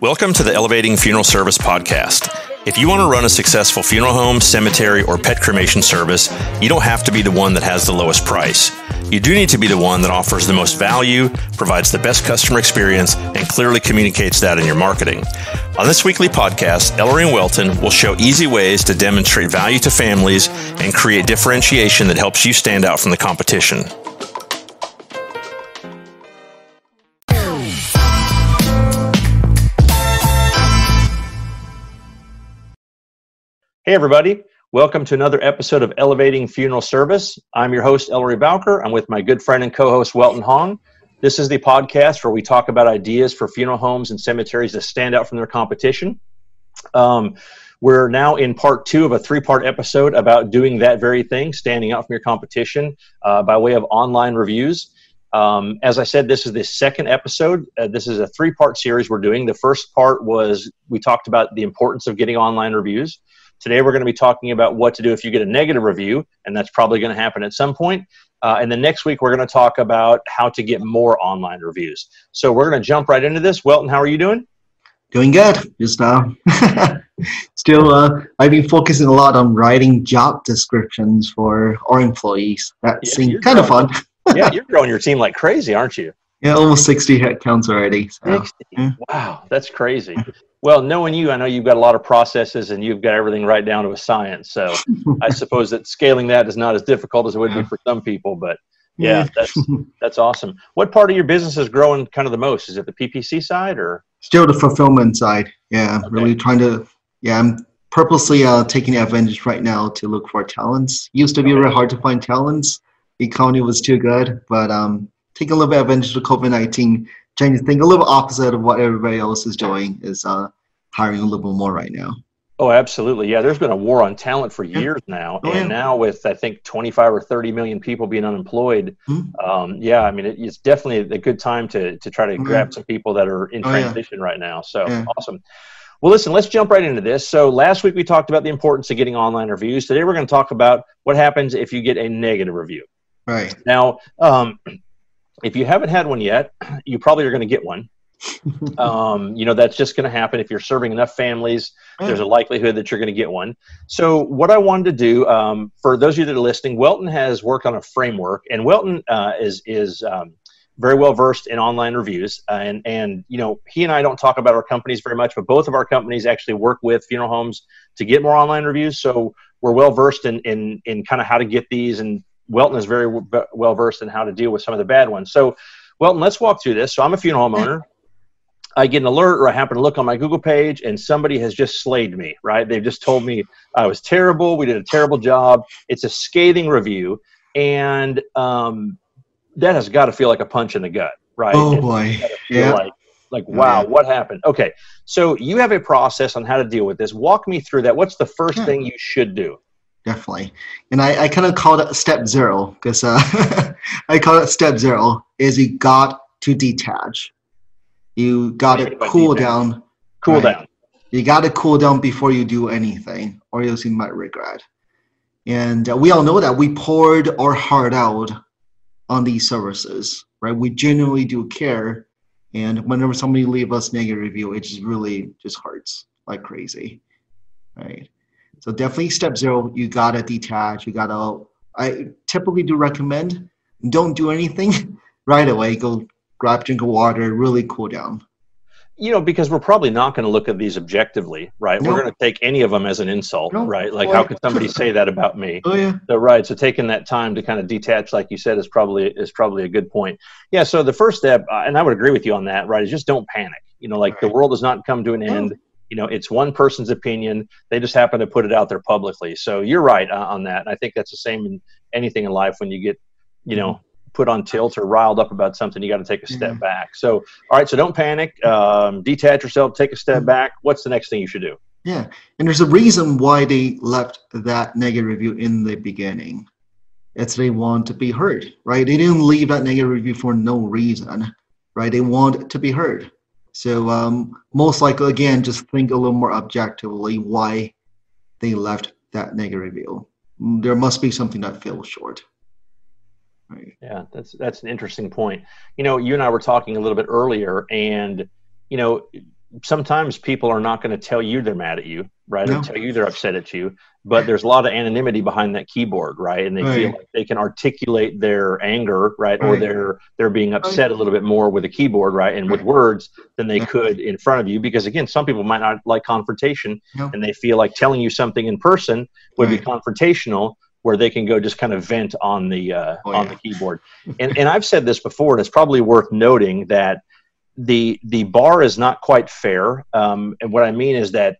Welcome to the Elevating Funeral Service podcast. If you want to run a successful funeral home, cemetery, or pet cremation service, you don't have to be the one that has the lowest price. You do need to be the one that offers the most value, provides the best customer experience, and clearly communicates that in your marketing. On this weekly podcast, Ellery and Welton will show easy ways to demonstrate value to families and create differentiation that helps you stand out from the competition. Hey, everybody. Welcome to another episode of Elevating Funeral Service. I'm your host, Ellery Bowker. I'm with my good friend and co host, Welton Hong. This is the podcast where we talk about ideas for funeral homes and cemeteries that stand out from their competition. Um, we're now in part two of a three part episode about doing that very thing, standing out from your competition uh, by way of online reviews. Um, as I said, this is the second episode. Uh, this is a three part series we're doing. The first part was we talked about the importance of getting online reviews. Today, we're going to be talking about what to do if you get a negative review, and that's probably going to happen at some point. Uh, and then next week, we're going to talk about how to get more online reviews. So we're going to jump right into this. Welton, how are you doing? Doing good. Just uh, still, uh, I've been focusing a lot on writing job descriptions for our employees. That yeah, seems kind growing, of fun. yeah, you're growing your team like crazy, aren't you? Yeah, almost 60 head counts already. So, 60. Yeah. Wow, that's crazy. Well, knowing you, I know you've got a lot of processes and you've got everything right down to a science. So I suppose that scaling that is not as difficult as it would be for some people. But yeah, that's that's awesome. What part of your business is growing kind of the most? Is it the PPC side or still the fulfillment side? Yeah, okay. really trying to. Yeah, I'm purposely uh, taking advantage right now to look for talents. Used to be okay. really hard to find talents. The economy was too good, but um, taking a little bit advantage of COVID nineteen trying to think a little opposite of what everybody else is doing is uh, hiring a little bit more right now. Oh, absolutely. Yeah, there's been a war on talent for years now, oh, and yeah. now with I think 25 or 30 million people being unemployed, mm-hmm. um, yeah, I mean it, it's definitely a good time to to try to mm-hmm. grab some people that are in oh, transition yeah. right now. So awesome. Well, listen, let's jump right into this. So last week we talked about the importance of getting online reviews. Today we're going to talk about what happens if you get a negative review. Right. Now, um, if you haven't had one yet, you probably are going to get one. um, you know, that's just going to happen. If you're serving enough families, there's a likelihood that you're going to get one. So, what I wanted to do um, for those of you that are listening, Welton has worked on a framework, and Welton uh, is is um, very well versed in online reviews. Uh, and and you know, he and I don't talk about our companies very much, but both of our companies actually work with funeral homes to get more online reviews. So we're well versed in in in kind of how to get these and Welton is very well versed in how to deal with some of the bad ones. So, Welton, let's walk through this. So, I'm a funeral homeowner. I get an alert, or I happen to look on my Google page, and somebody has just slayed me. Right? They've just told me I was terrible. We did a terrible job. It's a scathing review, and um, that has got to feel like a punch in the gut, right? Oh boy, yeah. Like, like wow, yeah. what happened? Okay, so you have a process on how to deal with this. Walk me through that. What's the first yeah. thing you should do? Definitely. And I, I kind of call it step zero because uh, I call it step zero is you got to detach. You got to cool down. Cool right? down. You got to cool down before you do anything, or else you might regret. And uh, we all know that we poured our heart out on these services, right? We genuinely do care. And whenever somebody leave us negative review, it just really just hurts like crazy, right? So definitely step zero, you gotta detach. You gotta. I typically do recommend don't do anything right away. Go grab drink of water, really cool down. You know, because we're probably not going to look at these objectively, right? No. We're going to take any of them as an insult, no. right? Like, how could somebody say that about me? Oh yeah. So, right. So, taking that time to kind of detach, like you said, is probably is probably a good point. Yeah. So, the first step, uh, and I would agree with you on that, right? Is just don't panic. You know, like right. the world does not come to an end you know it's one person's opinion. They just happen to put it out there publicly. So you're right uh, on that. And i think that's the same in anything in life when you get you know put on tilt or riled up about something you got to take a step mm-hmm. back. So all right so don't panic. Um, detach yourself take a step mm-hmm. back. What's the next thing you should do? Yeah and there's a reason why they left that negative review in the beginning. It's they want to be heard right? They didn't leave that negative review for no reason right? They want to be heard so um, most likely, again, just think a little more objectively why they left that negative review. Mm, there must be something that fell short. Right. Yeah, that's that's an interesting point. You know, you and I were talking a little bit earlier, and you know, sometimes people are not going to tell you they're mad at you, right? No. Or tell you they're upset at you. But there's a lot of anonymity behind that keyboard, right? And they feel like they can articulate their anger, right? Or they're they're being upset a little bit more with a keyboard, right? And with words than they Yeah. could in front of you. Because again, some people might not like confrontation No. and they feel like telling you something in person would Right. be confrontational where they can go just kind of vent on the uh, Oh, on yeah. the keyboard. And and I've said this before, and it's probably worth noting that the the bar is not quite fair. Um, and what I mean is that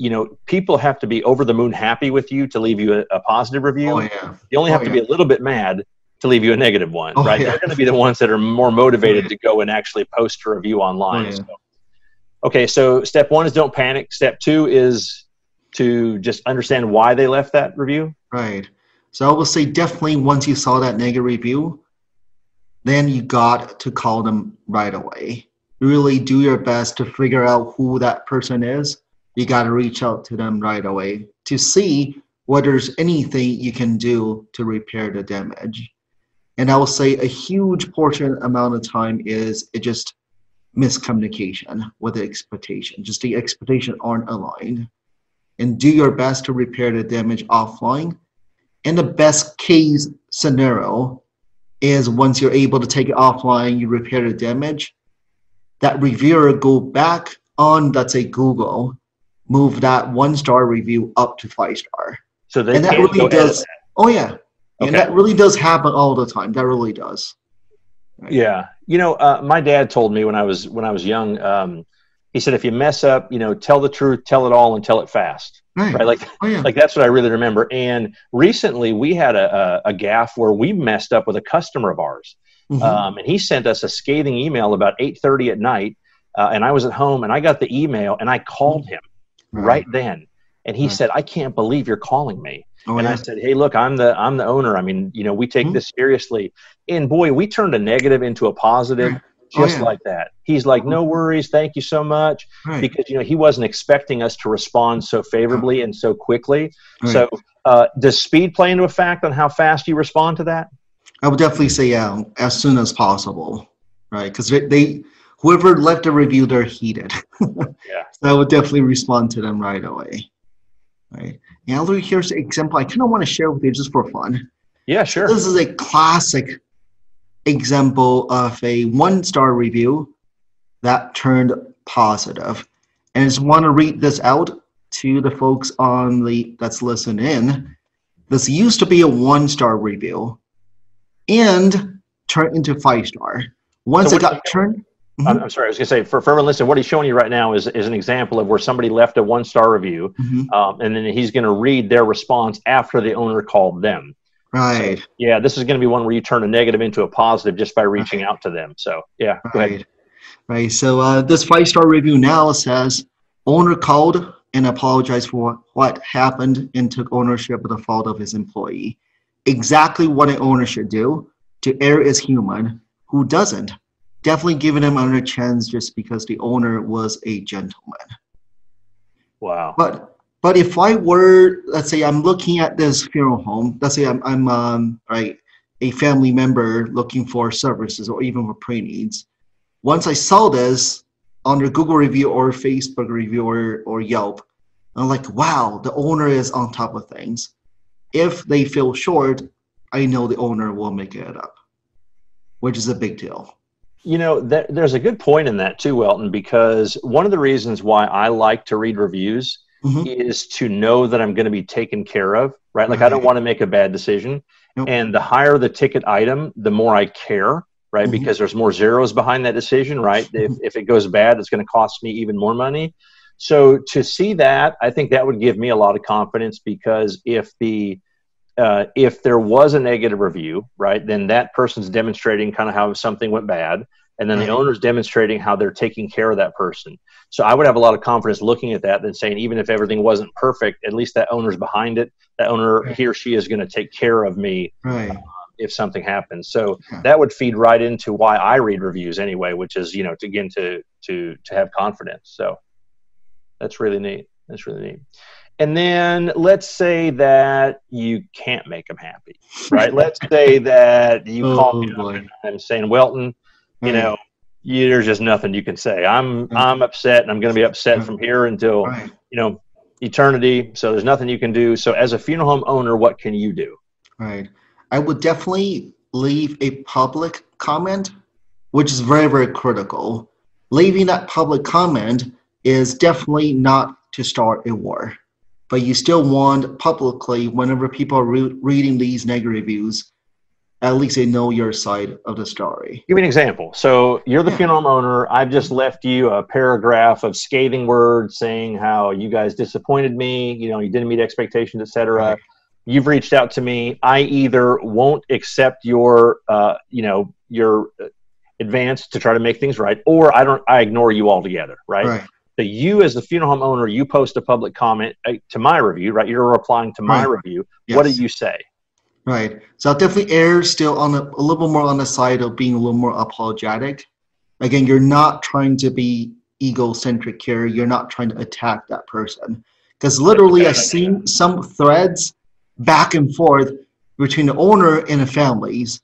you know people have to be over the moon happy with you to leave you a, a positive review. Oh yeah. You only have Oh, to be a little bit mad to leave you a negative one, Oh, right? yeah. They're going to be the ones that are more motivated to go and actually post a review online. Oh, yeah. so. Okay, so step one is don't panic. Step two is to just understand why they left that review. Right. So I will say definitely once you saw that negative review, then you got to call them right away. Really do your best to figure out who that person is. You got to reach out to them right away to see whether there's anything you can do to repair the damage. And I will say a huge portion amount of time is it just miscommunication with the expectation. Just the expectation aren't aligned. And do your best to repair the damage offline And the best case scenario is once you're able to take it offline, you repair the damage, that reviewer go back on, let's say Google, move that one star review up to five star. So they And that really does, that. oh yeah. And that really does happen all the time. That really does. Yeah, you know, uh, my dad told me when I was when I was young. Um, he said, if you mess up, you know, tell the truth, tell it all, and tell it fast. Right. Right? Like Oh yeah. like that's what I really remember. And recently, we had a, a, a gaffe where we messed up with a customer of ours, Mhm. um, and he sent us a scathing email about eight thirty at night. Uh, and I was at home, and I got the email, and I called him right then, and he Right. said, "I can't believe you're calling me." Oh, and yeah. I said, "Hey, look, I'm the I'm the owner. I mean, you know, we take Mhm. this seriously." And boy, we turned a negative into a positive Right. Oh, just yeah. like that. He's like, "No worries, thank you so much," right. because you know he wasn't expecting us to respond so favorably and so quickly. right. So, uh, does speed play into a fact on how fast you respond to that? I would definitely say yeah, as soon as possible, right? Because they, they, whoever left a review, they're heated. Yeah. So I would definitely respond to them right away, right? Now, here's an example I kind of want to share with you just for fun. Yeah, sure. This is a classic example of a one-star review that turned positive. positive, and I just want to read this out to the folks on the that's listening in. This used to be a one-star review, and turned into five-star. Once So it got turned, I'm, I'm sorry. I was going to say for, for everyone listening, what he's showing you right now is, is an example of where somebody left a one star review, Mhm. um, and then he's going to read their response after the owner called them. right, Yeah, this is going to be one where you turn a negative into a positive just by reaching out to them. So yeah, go ahead. right, right. So uh, this five-star review now says owner called and apologized for what happened and took ownership of the fault of his employee. Exactly what an owner should do. To err is human. Who doesn't? Definitely giving him another chance just because the owner was a gentleman. Wow. But but if I were, let's say, I'm looking at this funeral home. Let's say I'm I'm um, right a family member looking for services or even for pre needs. Once I saw this on their Google review or Facebook review or, or Yelp, I'm like, wow, the owner is on top of things. If they feel short, I know the owner will make it up, which is a big deal. You know, th- there's a good point in that too, Welton, because one of the reasons why I like to read reviews Mhm. is to know that I'm going to be taken care of, right? Like I don't want to make a bad decision. Nope. And the higher the ticket item, the more I care, right? Mhm. Because there's more zeros behind that decision, right? if, if it goes bad, it's going to cost me even more money. So to see that, I think that would give me a lot of confidence because if the uh, if there was a negative review, right, then that person's demonstrating kind of how something went bad, and then the owner's demonstrating how they're taking care of that person. So I would have a lot of confidence looking at that than saying even if everything wasn't perfect, at least that owner's behind it. That owner, Right. he or she, is going to take care of me Right. if something happens. So Yeah. that would feed right into why I read reviews anyway, which is you know to again to to to have confidence. So that's really neat. That's really neat. And then let's say that you can't make them happy, right? let's say that you Oh, call me up and saying, Welton, you Right. know, you, there's just nothing you can say. I'm Yeah. I'm upset, and I'm going to be upset Yeah. from here until Right. you know eternity. So there's nothing you can do. So as a funeral home owner, what can you do? Right. I would definitely leave a public comment, which is very, very critical. Leaving that public comment is definitely not to start a war, but you still want publicly, whenever people are re- reading these negative reviews, at least they know your side of the story. Give me an example. So you're the Yeah. funeral owner. I've just left you a paragraph of scathing words saying how you guys disappointed me. You know, you didn't meet expectations, etc. Right. You've reached out to me. I either won't accept your, uh, you know, your advance to try to make things right, or I don't. I ignore you altogether. Right. Right. So you, as the funeral home owner, you post a public comment uh, to my review. Right. You're replying to my Right. review. What do you say? Right. So I'll definitely err still on a, a little more on the side of being a little more apologetic. Again, you're not trying to be egocentric here. You're not trying to attack that person. Because literally, I've seen some threads back and forth between the owner and the families.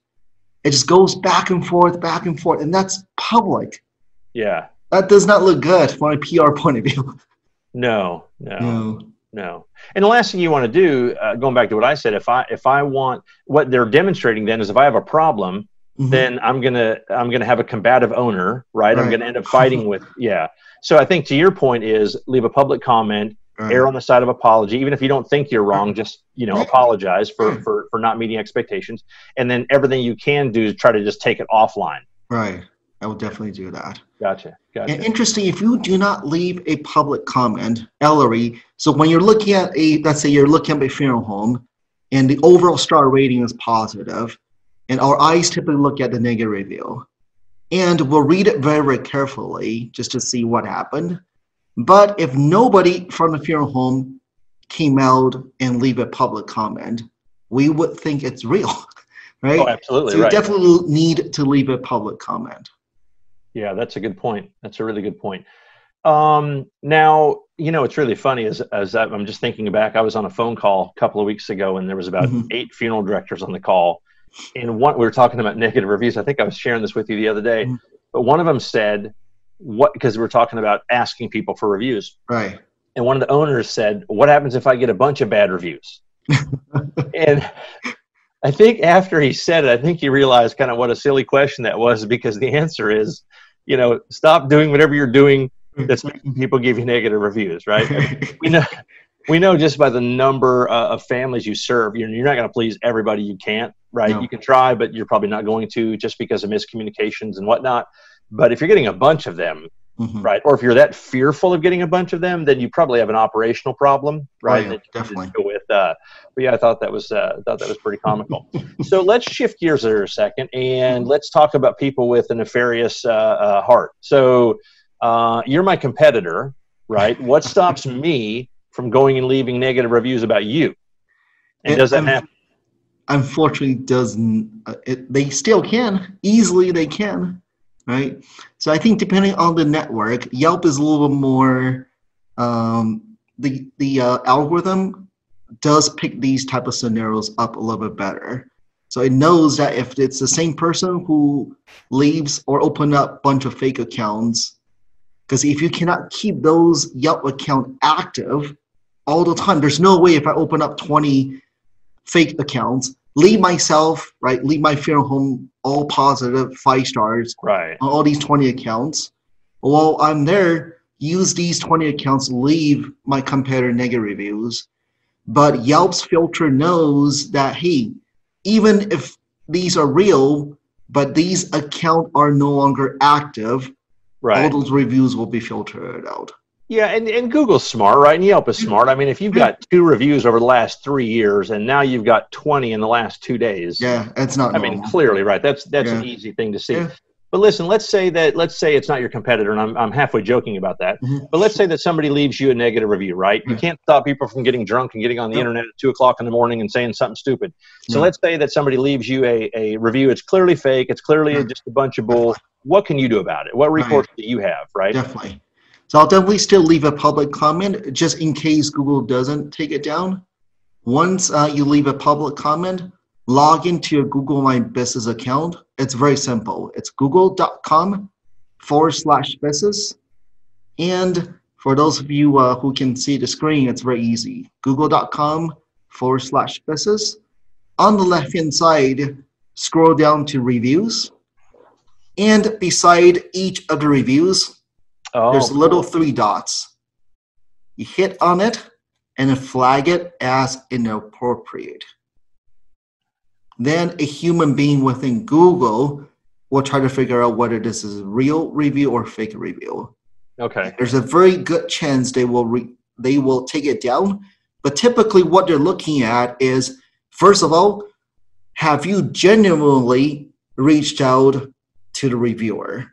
It just goes back and forth, back and forth, and that's public. Yeah. That does not look good from a PR point of view. No. No. No. No. And the last thing you want to do, uh, going back to what I said, if I if I want what they're demonstrating then is if I have a problem, Mhm. then I'm gonna I'm gonna have a combative owner, right? I'm gonna end up fighting with yeah. So I think to your point is leave a public comment, Right. err on the side of apology, even if you don't think you're wrong, just you know apologize for for for not meeting expectations, and then everything you can do is try to just take it offline. Right. I will definitely do that. Gotcha. Gotcha. And interesting, if you do not leave a public comment, Ellery, so when you're looking at a, let's say you're looking at a funeral home and the overall star rating is positive, and our eyes typically look at the negative review. And we'll read it very, very carefully just to see what happened. But if nobody from the funeral home came out and leave a public comment, we would think it's real, right? oh, absolutely so you right. definitely need to leave a public comment. Yeah, that's a good point. That's a really good point. Um, now, you know, it's really funny as, as I'm just thinking back, I was on a phone call a couple of weeks ago and there was about Mhm. eight funeral directors on the call. And one, we were talking about negative reviews. I think I was sharing this with you the other day, Mhm. but one of them said, what, because we were talking about asking people for reviews. Right. And one of the owners said, what happens if I get a bunch of bad reviews? and I think after he said it, I think he realized kind of what a silly question that was because the answer is, you know, stop doing whatever you're doing that's making people give you negative reviews, right? I mean, we know we know just by the number uh, of families you serve, you're, you're not going to please everybody. You can't, right? No. You can try, but you're probably not going to just because of miscommunications and whatnot. But if you're getting a bunch of them, Mhm. right, or if you're that fearful of getting a bunch of them, then you probably have an operational problem, right? That you definitely. Go uh, but yeah, I thought that was uh, thought that was pretty comical. so let's shift gears there a second, and let's talk about people with a nefarious uh, uh, heart. So uh, you're my competitor, right? What stops me from going and leaving negative reviews about you? And It- does that um, happen? unfortunately doesn't uh, it, they still can easily they can right so i think depending on the network yelp is a little bit more um, the the uh, algorithm does pick these type of scenarios up a little bit better so it knows that if it's the same person who leaves or open up bunch of fake accounts because if you cannot keep those yelp account active all the time there's no way if i open up 20 fake accounts, leave myself, right, leave my funeral home all positive, five stars Right. on all these 20 accounts. While I'm there, use these 20 accounts, leave my competitor negative reviews. But Yelp's filter knows that, hey, even if these are real, but these accounts are no longer active, Right. all those reviews will be filtered out. Yeah, and, and Google's smart, right? And Yelp is mm-hmm. smart. I mean, if you've got two reviews over the last three years and now you've got 20 in the last two days, Yeah, it's not I mean, clearly, right? That's that's an easy thing to see. Yeah. But listen, let's say that let's say it's not your competitor, and I'm I'm halfway joking about that. Mhm. But let's say that somebody leaves you a negative review, right? You can't stop people from getting drunk and getting on the No. internet at two o'clock in the morning and saying something stupid. So No. let's say that somebody leaves you a, a review. It's clearly fake. It's clearly just a bunch of bull. What can you do about it? What recourse do you have, right? Definitely. So I'll definitely still leave a public comment just in case Google doesn't take it down. Once uh, you leave a public comment, log into your Google My Business account. It's very simple. It's google.com forward slash business. And for those of you uh, who can see the screen, it's very easy. Google.com forward slash business. On the left hand side, scroll down to reviews. And beside each of the reviews, oh, there's little three dots. You hit on it and flag it as inappropriate. Then a human being within Google will try to figure out whether this is a real review or fake review. Okay. There's a very good chance they will re- they will take it down, but typically what they're looking at is first of all, have you genuinely reached out to the reviewer?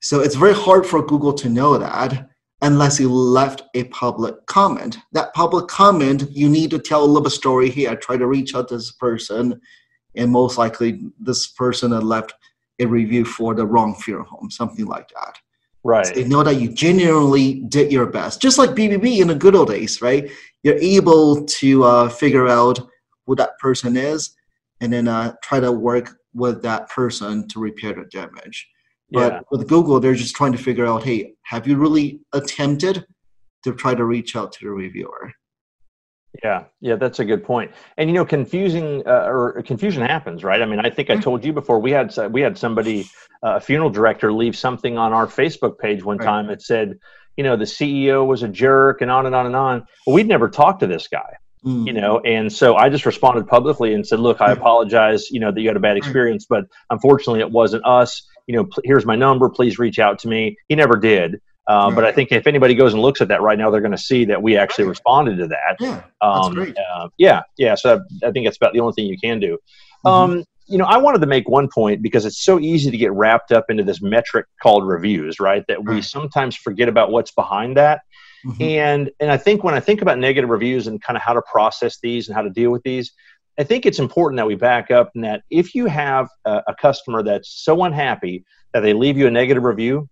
So it's very hard for Google to know that unless you left a public comment. That public comment, you need to tell a little story. Hey, I tried to reach out to this person, and most likely this person had left a review for the wrong fear home, something like that. Right. So they know that you genuinely did your best, just like BBB in the good old days, right? You're able to uh, figure out who that person is, and then uh, try to work with that person to repair the damage. But yeah. with Google, they're just trying to figure out, hey, have you really attempted to try to reach out to the reviewer? Yeah, yeah, that's a good point. And you know, confusing uh, or confusion happens, right? I mean, I think I mm-hmm. told you before we had we had somebody, uh, a funeral director, leave something on our Facebook page one right. time that said, you know, the CEO was a jerk, and on and on and on. Well, we'd never talked to this guy, mm. you know, and so I just responded publicly and said, look, I apologize, you know, that you had a bad experience, but unfortunately, it wasn't us you know, here's my number, please reach out to me. He never did. Uh, right. But I think if anybody goes and looks at that right now, they're going to see that we actually responded to that. Yeah, um, that's great. Uh, yeah, yeah. So I, I, think that's about the only thing you can do. Mm-hmm. Um, you know, I wanted to make one point because it's so easy to get wrapped up into this metric called reviews, right? That we right. sometimes forget about what's behind that. Mm-hmm. And and I think when I think about negative reviews and kind of how to process these and how to deal with these, I think it's important that we back up and that if you have a, a, customer that's so unhappy that they leave you a negative review,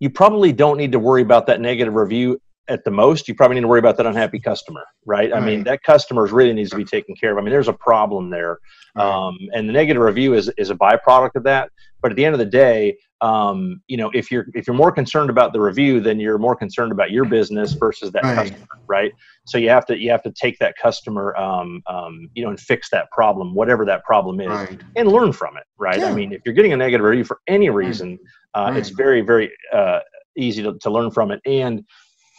you probably don't need to worry about that negative review at the most. You probably need to worry about that unhappy customer, right? right. I mean, that customer really needs to be taken care of. I mean, there's a problem there. Right. Um, and the negative review is, is a byproduct of that. But at the end of the day, um, you know, if you're if you're more concerned about the review, then you're more concerned about your business versus that right. customer, right? So you have to you have to take that customer, um, um, you know, and fix that problem, whatever that problem is, and learn from it, right? Yeah. I mean, if you're getting a negative review for any reason, uh, it's very very uh, easy to, to learn from it, and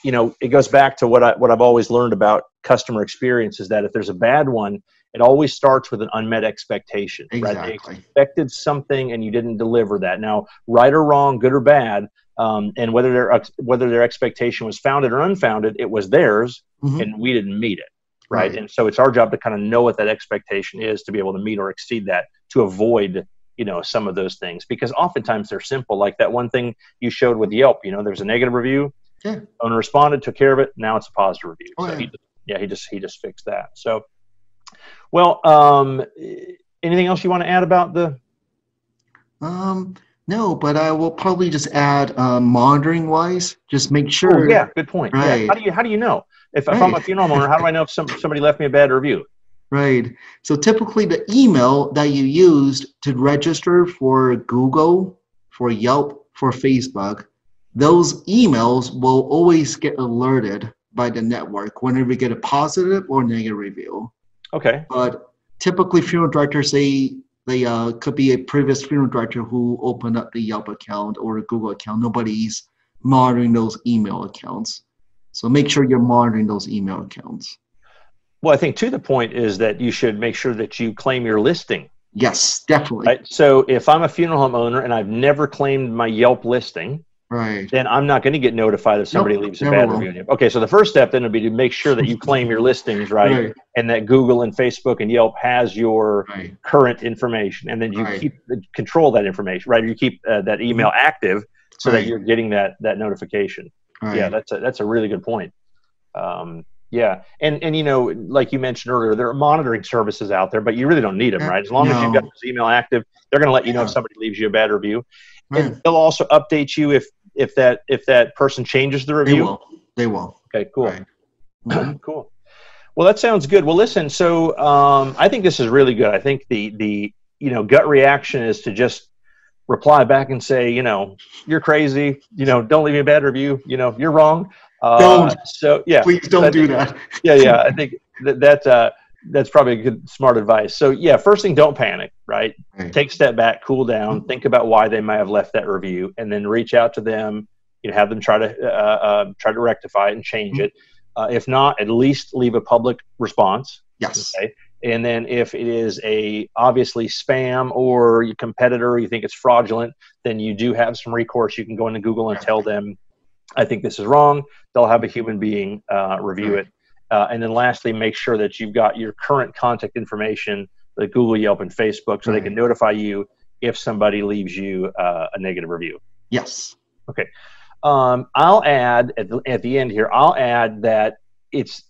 you know, it goes back to what I what I've always learned about customer experience is that if there's a bad one, it always starts with an unmet expectation exactly. right they expected something and you didn't deliver that now right or wrong good or bad um, and whether their whether their expectation was founded or unfounded it was theirs mm-hmm. and we didn't meet it right? right and so it's our job to kind of know what that expectation is to be able to meet or exceed that to avoid you know some of those things because oftentimes they're simple like that one thing you showed with yelp you know there's a negative review yeah. owner responded took care of it now it's a positive review oh, so yeah. he yeah he just he just fixed that so well, um, anything else you want to add about the? Um, no, but I will probably just add um, monitoring wise. Just make sure. Oh, yeah, good point. Right. Yeah. How do you how do you know if, right. if I'm a funeral owner? How do I know if some, somebody left me a bad review? Right. So typically, the email that you used to register for Google, for Yelp, for Facebook, those emails will always get alerted by the network whenever you get a positive or negative review. Okay. But typically, funeral directors they they uh, could be a previous funeral director who opened up the Yelp account or a Google account. Nobody's monitoring those email accounts. So make sure you're monitoring those email accounts. Well, I think to the point is that you should make sure that you claim your listing. Yes, definitely. Right? So if I'm a funeral home owner and I've never claimed my Yelp listing, right. then I'm not going to get notified if somebody nope, leaves a bad will. review. Okay, so the first step then would be to make sure that you claim your listings right, right, and that Google and Facebook and Yelp has your right. current information, and then you right. keep control that information, right? You keep uh, that email mm-hmm. active so that you're getting that that notification. Yeah, that's a that's a really good point. Um, yeah, and and you know, like you mentioned earlier, there are monitoring services out there, but you really don't need them, right? As long no. as you've got this email active, they're going to let you yeah. know if somebody leaves you a bad review, and they'll also update you if if that if that person changes the review? They will. They will. Okay, cool. Right. Mm-hmm. cool. Well, that sounds good. Well, listen. So um, I think this is really good. I think the the you know gut reaction is to just reply back and say, you know, you're crazy. You know, don't leave me a bad review. You know, you're wrong. Uh, don't. So yeah, please don't do that. yeah, yeah. I think that that uh, that's probably a good smart advice. So yeah, first thing, don't panic. Right? right. Take a step back, cool down, mm-hmm. think about why they might have left that review, and then reach out to them. You know, have them try to uh, uh, try to rectify it and change mm-hmm. it. Uh, if not, at least leave a public response. Yes. Okay. And then if it is a obviously spam or your competitor, you think it's fraudulent, then you do have some recourse. You can go into Google and tell them, I think this is wrong. They'll have a human being uh, review it. Uh, and then lastly, make sure that you've got your current contact information, like Google, Yelp, and Facebook, so right. they can notify you if somebody leaves you uh, a negative review. Yes. Okay. Um, I'll add at the, at the end here. I'll add that it's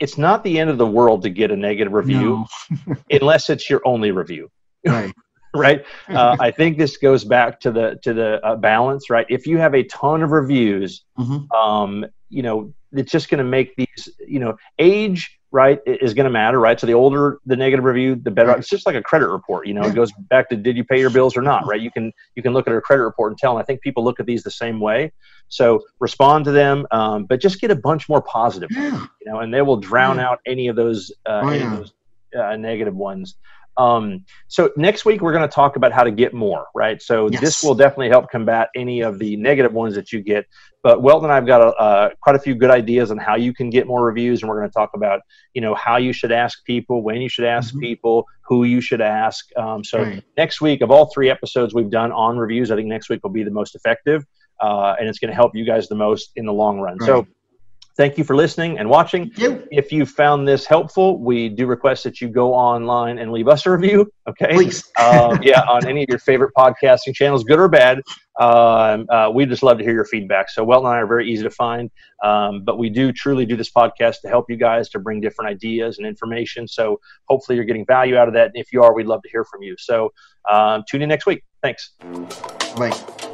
it's not the end of the world to get a negative review no. unless it's your only review right right uh, i think this goes back to the to the uh, balance right if you have a ton of reviews mm-hmm. um, you know it's just going to make these you know age right is going to matter right? So the older the negative review the better. It's just like a credit report you know it goes back to did you pay your bills or not right? You can you can look at a credit report and tell and i think people look at these the same way. So respond to them um, but just get a bunch more positive yeah. you know and they will drown yeah. out any of those uh, oh, any of those uh, negative ones um, so next week we're going to talk about how to get more, right? So yes. this will definitely help combat any of the negative ones that you get. But Welton and I've got a, uh, quite a few good ideas on how you can get more reviews, and we're going to talk about you know how you should ask people, when you should ask mm-hmm. people, who you should ask. Um, so right. next week, of all three episodes we've done on reviews, I think next week will be the most effective, uh, and it's going to help you guys the most in the long run. Right. So Thank you for listening and watching. You. If you found this helpful, we do request that you go online and leave us a review. Okay. Please. um, yeah, on any of your favorite podcasting channels, good or bad. Um, uh, we just love to hear your feedback. So, Welton and I are very easy to find, um, but we do truly do this podcast to help you guys to bring different ideas and information. So, hopefully, you're getting value out of that. And if you are, we'd love to hear from you. So, um, tune in next week. Thanks. Bye.